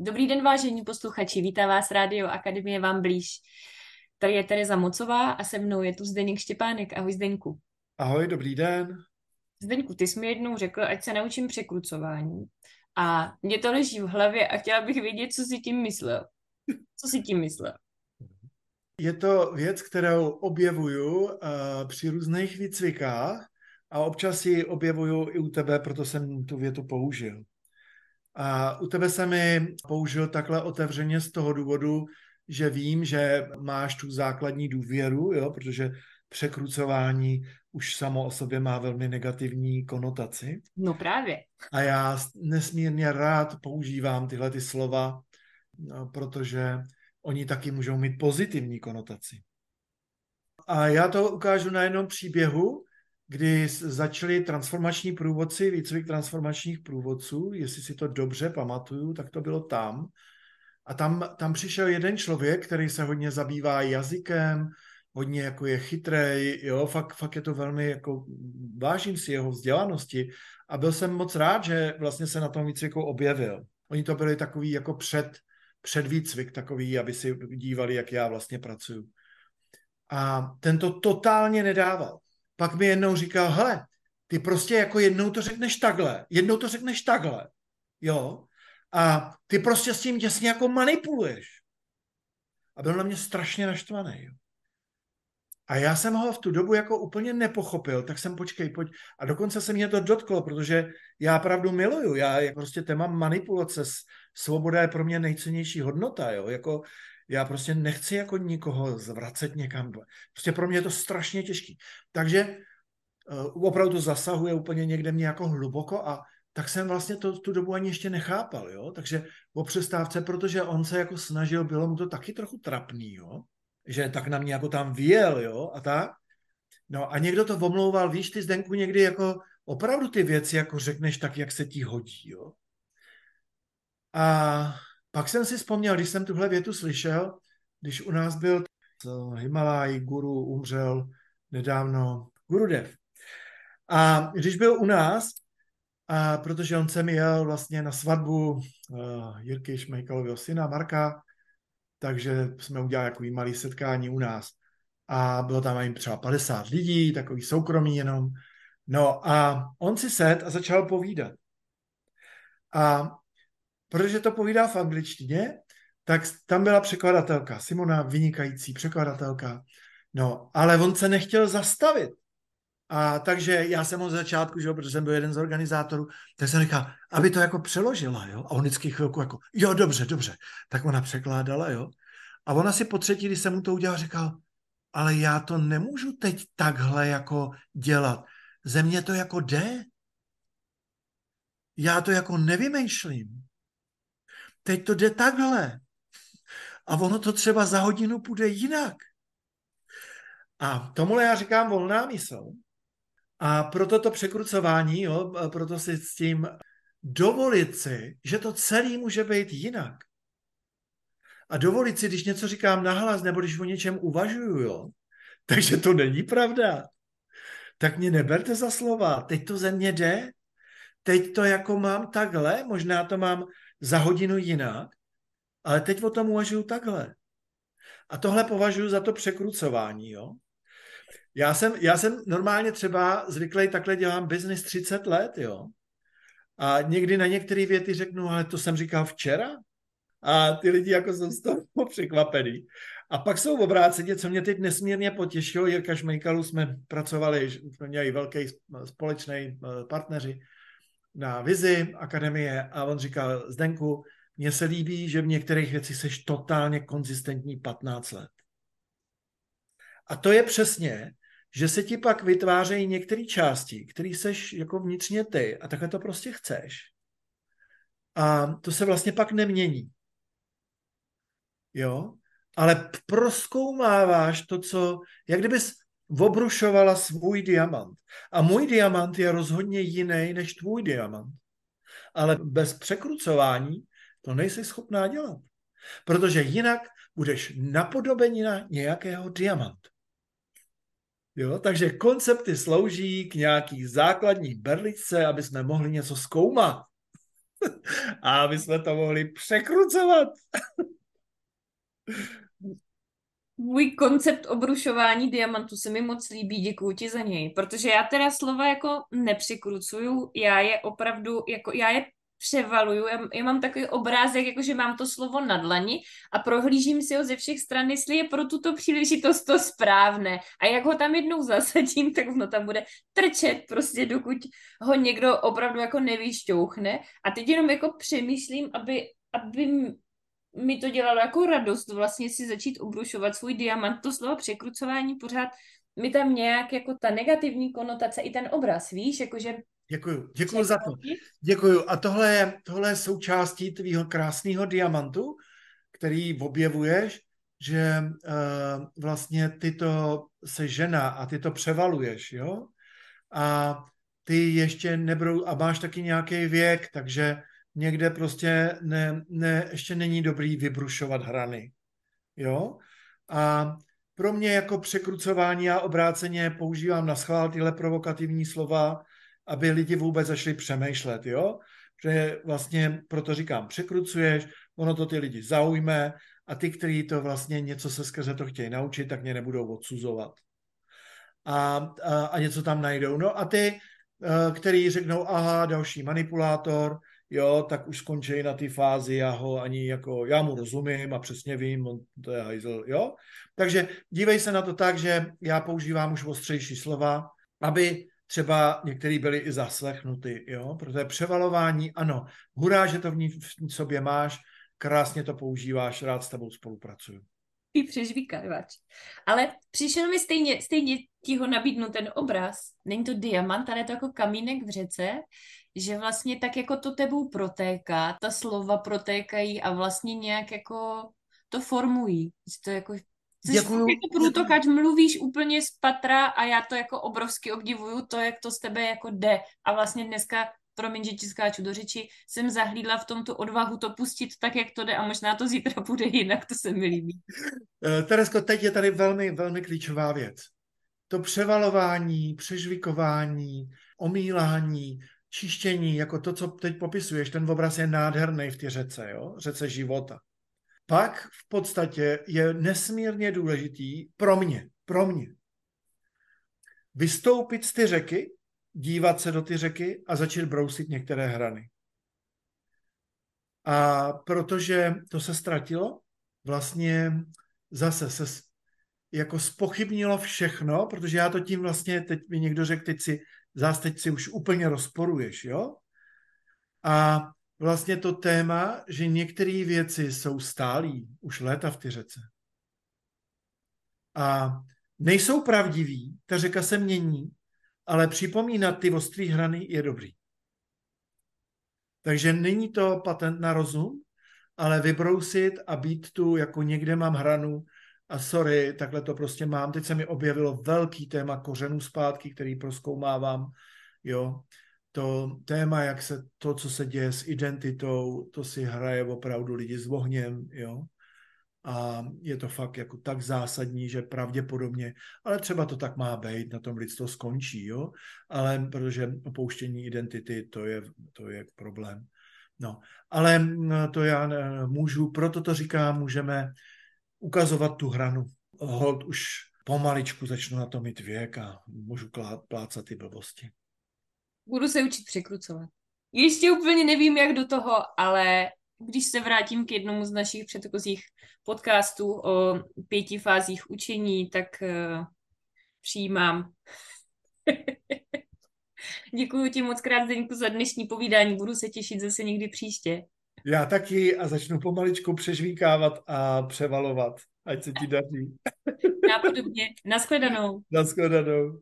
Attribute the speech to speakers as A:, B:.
A: Dobrý den, vážení posluchači, vítá vás Rádio Akademie vám blíž. Tady je Tereza Mocová a se mnou je tu Zdeněk Štěpánek. Ahoj Zdeňku.
B: Ahoj, dobrý den.
A: Zdeňku, ty jsi mi jednou řekl, ať se naučím překrucování. A mě to leží v hlavě a chtěla bych vědět, co si tím myslel. Co si tím myslel?
B: Je to věc, kterou objevuju uh, při různých výcvikách a občas ji objevuju i u tebe, proto jsem tu větu použil. A u tebe jsem mi použil takhle otevřeně z toho důvodu, že vím, že máš tu základní důvěru, jo, protože překrucování už samo o sobě má velmi negativní konotaci.
A: No právě.
B: A já nesmírně rád používám tyhle ty slova, no, protože oni taky můžou mít pozitivní konotaci. A já to ukážu na jednom příběhu, kdy začali transformační průvodci, výcvik transformačních průvodců, jestli si to dobře pamatuju, tak to bylo tam. A tam, tam přišel jeden člověk, který se hodně zabývá jazykem, hodně jako je chytrý, jo, fakt, fakt je to velmi, jako vážím si jeho vzdělanosti a byl jsem moc rád, že vlastně se na tom výcviku objevil. Oni to byli takový jako před, před výcvik, takový, aby si dívali, jak já vlastně pracuju. A ten to totálně nedával pak mi jednou říkal, hele, ty prostě jako jednou to řekneš takhle, jednou to řekneš takhle, jo, a ty prostě s tím těsně jako manipuluješ. A byl na mě strašně naštvaný, jo. A já jsem ho v tu dobu jako úplně nepochopil, tak jsem počkej, pojď. A dokonce se mě to dotklo, protože já pravdu miluju. Já jako prostě téma manipulace, svoboda je pro mě nejcennější hodnota, jo. Jako já prostě nechci jako nikoho zvracet někam. Prostě pro mě je to strašně těžký. Takže uh, opravdu zasahuje úplně někde mě jako hluboko a tak jsem vlastně to tu dobu ani ještě nechápal, jo. Takže o přestávce, protože on se jako snažil, bylo mu to taky trochu trapný, jo. Že tak na mě jako tam vyjel, jo, a tak. No a někdo to omlouval, víš, ty Zdenku někdy jako opravdu ty věci jako řekneš tak, jak se ti hodí, jo. A pak jsem si vzpomněl, když jsem tuhle větu slyšel, když u nás byl Himalaj guru, umřel nedávno Gurudev. A když byl u nás, a protože on se mi jel vlastně na svatbu uh, Jirky Šmejkalového syna Marka, takže jsme udělali takový malý setkání u nás. A bylo tam jim třeba 50 lidí, takový soukromý jenom. No a on si sed a začal povídat. A protože to povídá v angličtině, tak tam byla překladatelka, Simona, vynikající překladatelka. No, ale on se nechtěl zastavit. A takže já jsem od začátku, že jo, protože jsem byl jeden z organizátorů, tak jsem říkal, aby to jako přeložila, jo. A on vždycky chvilku jako, jo, dobře, dobře. Tak ona překládala, jo. A ona si po třetí, když jsem mu to udělal, říkal, ale já to nemůžu teď takhle jako dělat. Ze mě to jako jde. Já to jako nevymýšlím teď to jde takhle. A ono to třeba za hodinu půjde jinak. A tomuhle já říkám volná mysl. A proto to překrucování, jo, proto si s tím dovolit si, že to celý může být jinak. A dovolit si, když něco říkám nahlas, nebo když o něčem uvažuju, jo, takže to není pravda. Tak mě neberte za slova. Teď to ze mě jde. Teď to jako mám takhle, možná to mám za hodinu jinak, ale teď o tom uvažuju takhle. A tohle považuji za to překrucování, jo. Já jsem, já jsem normálně třeba zvyklý, takhle dělám biznis 30 let, jo. A někdy na některé věty řeknu, ale to jsem říkal včera. A ty lidi jako jsou z toho překvapený. A pak jsou obráceně, co mě teď nesmírně potěšilo, Jirka Šmejkalu jsme pracovali, jsme měli velký společný eh, partneři, na vizi akademie a on říkal, Zdenku, mně se líbí, že v některých věcích seš totálně konzistentní 15 let. A to je přesně, že se ti pak vytvářejí některé části, které seš jako vnitřně ty a takhle to prostě chceš. A to se vlastně pak nemění. Jo? Ale proskoumáváš to, co, jak kdybys obrušovala svůj diamant. A můj diamant je rozhodně jiný než tvůj diamant. Ale bez překrucování to nejsi schopná dělat. Protože jinak budeš napodobenina nějakého diamantu. Jo, takže koncepty slouží k nějaký základní berličce, aby jsme mohli něco zkoumat. A aby jsme to mohli překrucovat.
A: Můj koncept obrušování diamantu se mi moc líbí, děkuji ti za něj, protože já teda slova jako nepřikrucuju, já je opravdu, jako já je převaluju, já, já mám takový obrázek, jako že mám to slovo na dlani a prohlížím si ho ze všech stran, jestli je pro tuto příležitost to správné. A jak ho tam jednou zasadím, tak ono tam bude trčet prostě, dokud ho někdo opravdu jako nevyšťouchne. A teď jenom jako přemýšlím, aby, aby mi to dělalo jako radost vlastně si začít obrušovat svůj diamant. To slovo překrucování pořád mi tam nějak jako ta negativní konotace i ten obraz, víš, jakože
B: Děkuju, děkuju za to. Děkuju. A tohle je, tohle je součástí tvýho krásného diamantu, který objevuješ, že uh, vlastně ty to se žena a ty to převaluješ, jo? A ty ještě nebudou, a máš taky nějaký věk, takže někde prostě ne, ne, ještě není dobrý vybrušovat hrany, jo? A pro mě jako překrucování a obráceně používám na schvál tyhle provokativní slova, aby lidi vůbec začali přemýšlet, jo? Že vlastně proto říkám, překrucuješ, ono to ty lidi zaujme a ty, kteří to vlastně něco se skrze to chtějí naučit, tak mě nebudou odsuzovat. A, a, a něco tam najdou. No a ty, eh, který řeknou, aha, další manipulátor, jo, tak už skončí na té fázi, já ho ani jako, já mu rozumím a přesně vím, on to je hajzl, jo. Takže dívej se na to tak, že já používám už ostřejší slova, aby třeba některý byli i zaslechnuty, jo, protože převalování, ano, hurá, že to v ní v sobě máš, krásně to používáš, rád s tebou spolupracuju.
A: Ty přežvíkávač. Ale přišel mi stejně, stejně ti ho nabídnu ten obraz. Není to diamant, ale je to jako kamínek v řece, že vlastně tak jako to tebou protéká, ta slova protékají a vlastně nějak jako to formují. Že to jako Jsi Děkuju. jako průtokač, mluvíš úplně z patra a já to jako obrovsky obdivuju, to, jak to z tebe jako jde. A vlastně dneska, promiň, že ti skáču do řeči, jsem zahlídla v tom tu odvahu to pustit tak, jak to jde a možná to zítra bude jinak, to se mi líbí.
B: Eh, Teresko, teď je tady velmi, velmi klíčová věc. To převalování, přežvikování, omílání, čištění, jako to, co teď popisuješ, ten obraz je nádherný v té řece, jo? řece života pak v podstatě je nesmírně důležitý pro mě, pro mě, vystoupit z ty řeky, dívat se do ty řeky a začít brousit některé hrany. A protože to se ztratilo, vlastně zase se jako spochybnilo všechno, protože já to tím vlastně, teď mi někdo řekl, teď si, zás teď si už úplně rozporuješ, jo? A vlastně to téma, že některé věci jsou stálí už léta v ty řece. A nejsou pravdiví, ta řeka se mění, ale připomínat ty ostré hrany je dobrý. Takže není to patent na rozum, ale vybrousit a být tu, jako někde mám hranu a sorry, takhle to prostě mám. Teď se mi objevilo velký téma kořenů zpátky, který proskoumávám, jo to téma, jak se to, co se děje s identitou, to si hraje opravdu lidi s ohněm, jo. A je to fakt jako tak zásadní, že pravděpodobně, ale třeba to tak má být, na tom lidstvo skončí, jo. Ale protože opouštění identity, to je, to je problém. No, ale no, to já můžu, proto to říkám, můžeme ukazovat tu hranu. Hold už pomaličku začnu na to mít věk a můžu plácat ty blbosti.
A: Budu se učit překrucovat. Ještě úplně nevím, jak do toho, ale když se vrátím k jednomu z našich předchozích podcastů o pěti fázích učení, tak uh, přijímám. Děkuji ti moc krát, Zdeňku, za dnešní povídání. Budu se těšit zase někdy příště.
B: Já taky a začnu pomaličku přežvíkávat a převalovat. Ať se ti daří.
A: Nápodobně. Naschledanou.
B: Naschledanou.